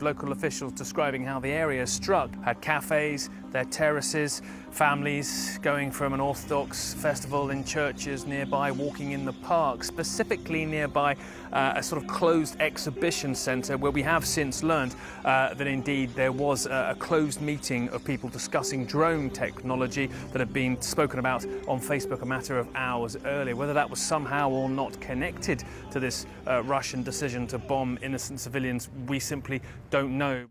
Local officials describing how the area struck. Had cafes, their terraces, families going from an Orthodox festival in churches nearby, walking in the park, specifically nearby uh, a sort of closed exhibition centre where we have since learned uh, that indeed there was a, a closed meeting of people discussing drone technology that had been spoken about on Facebook a matter of hours earlier. Whether that was somehow or not connected to this uh, Russian decision to bomb innocent civilians, we simply don't know.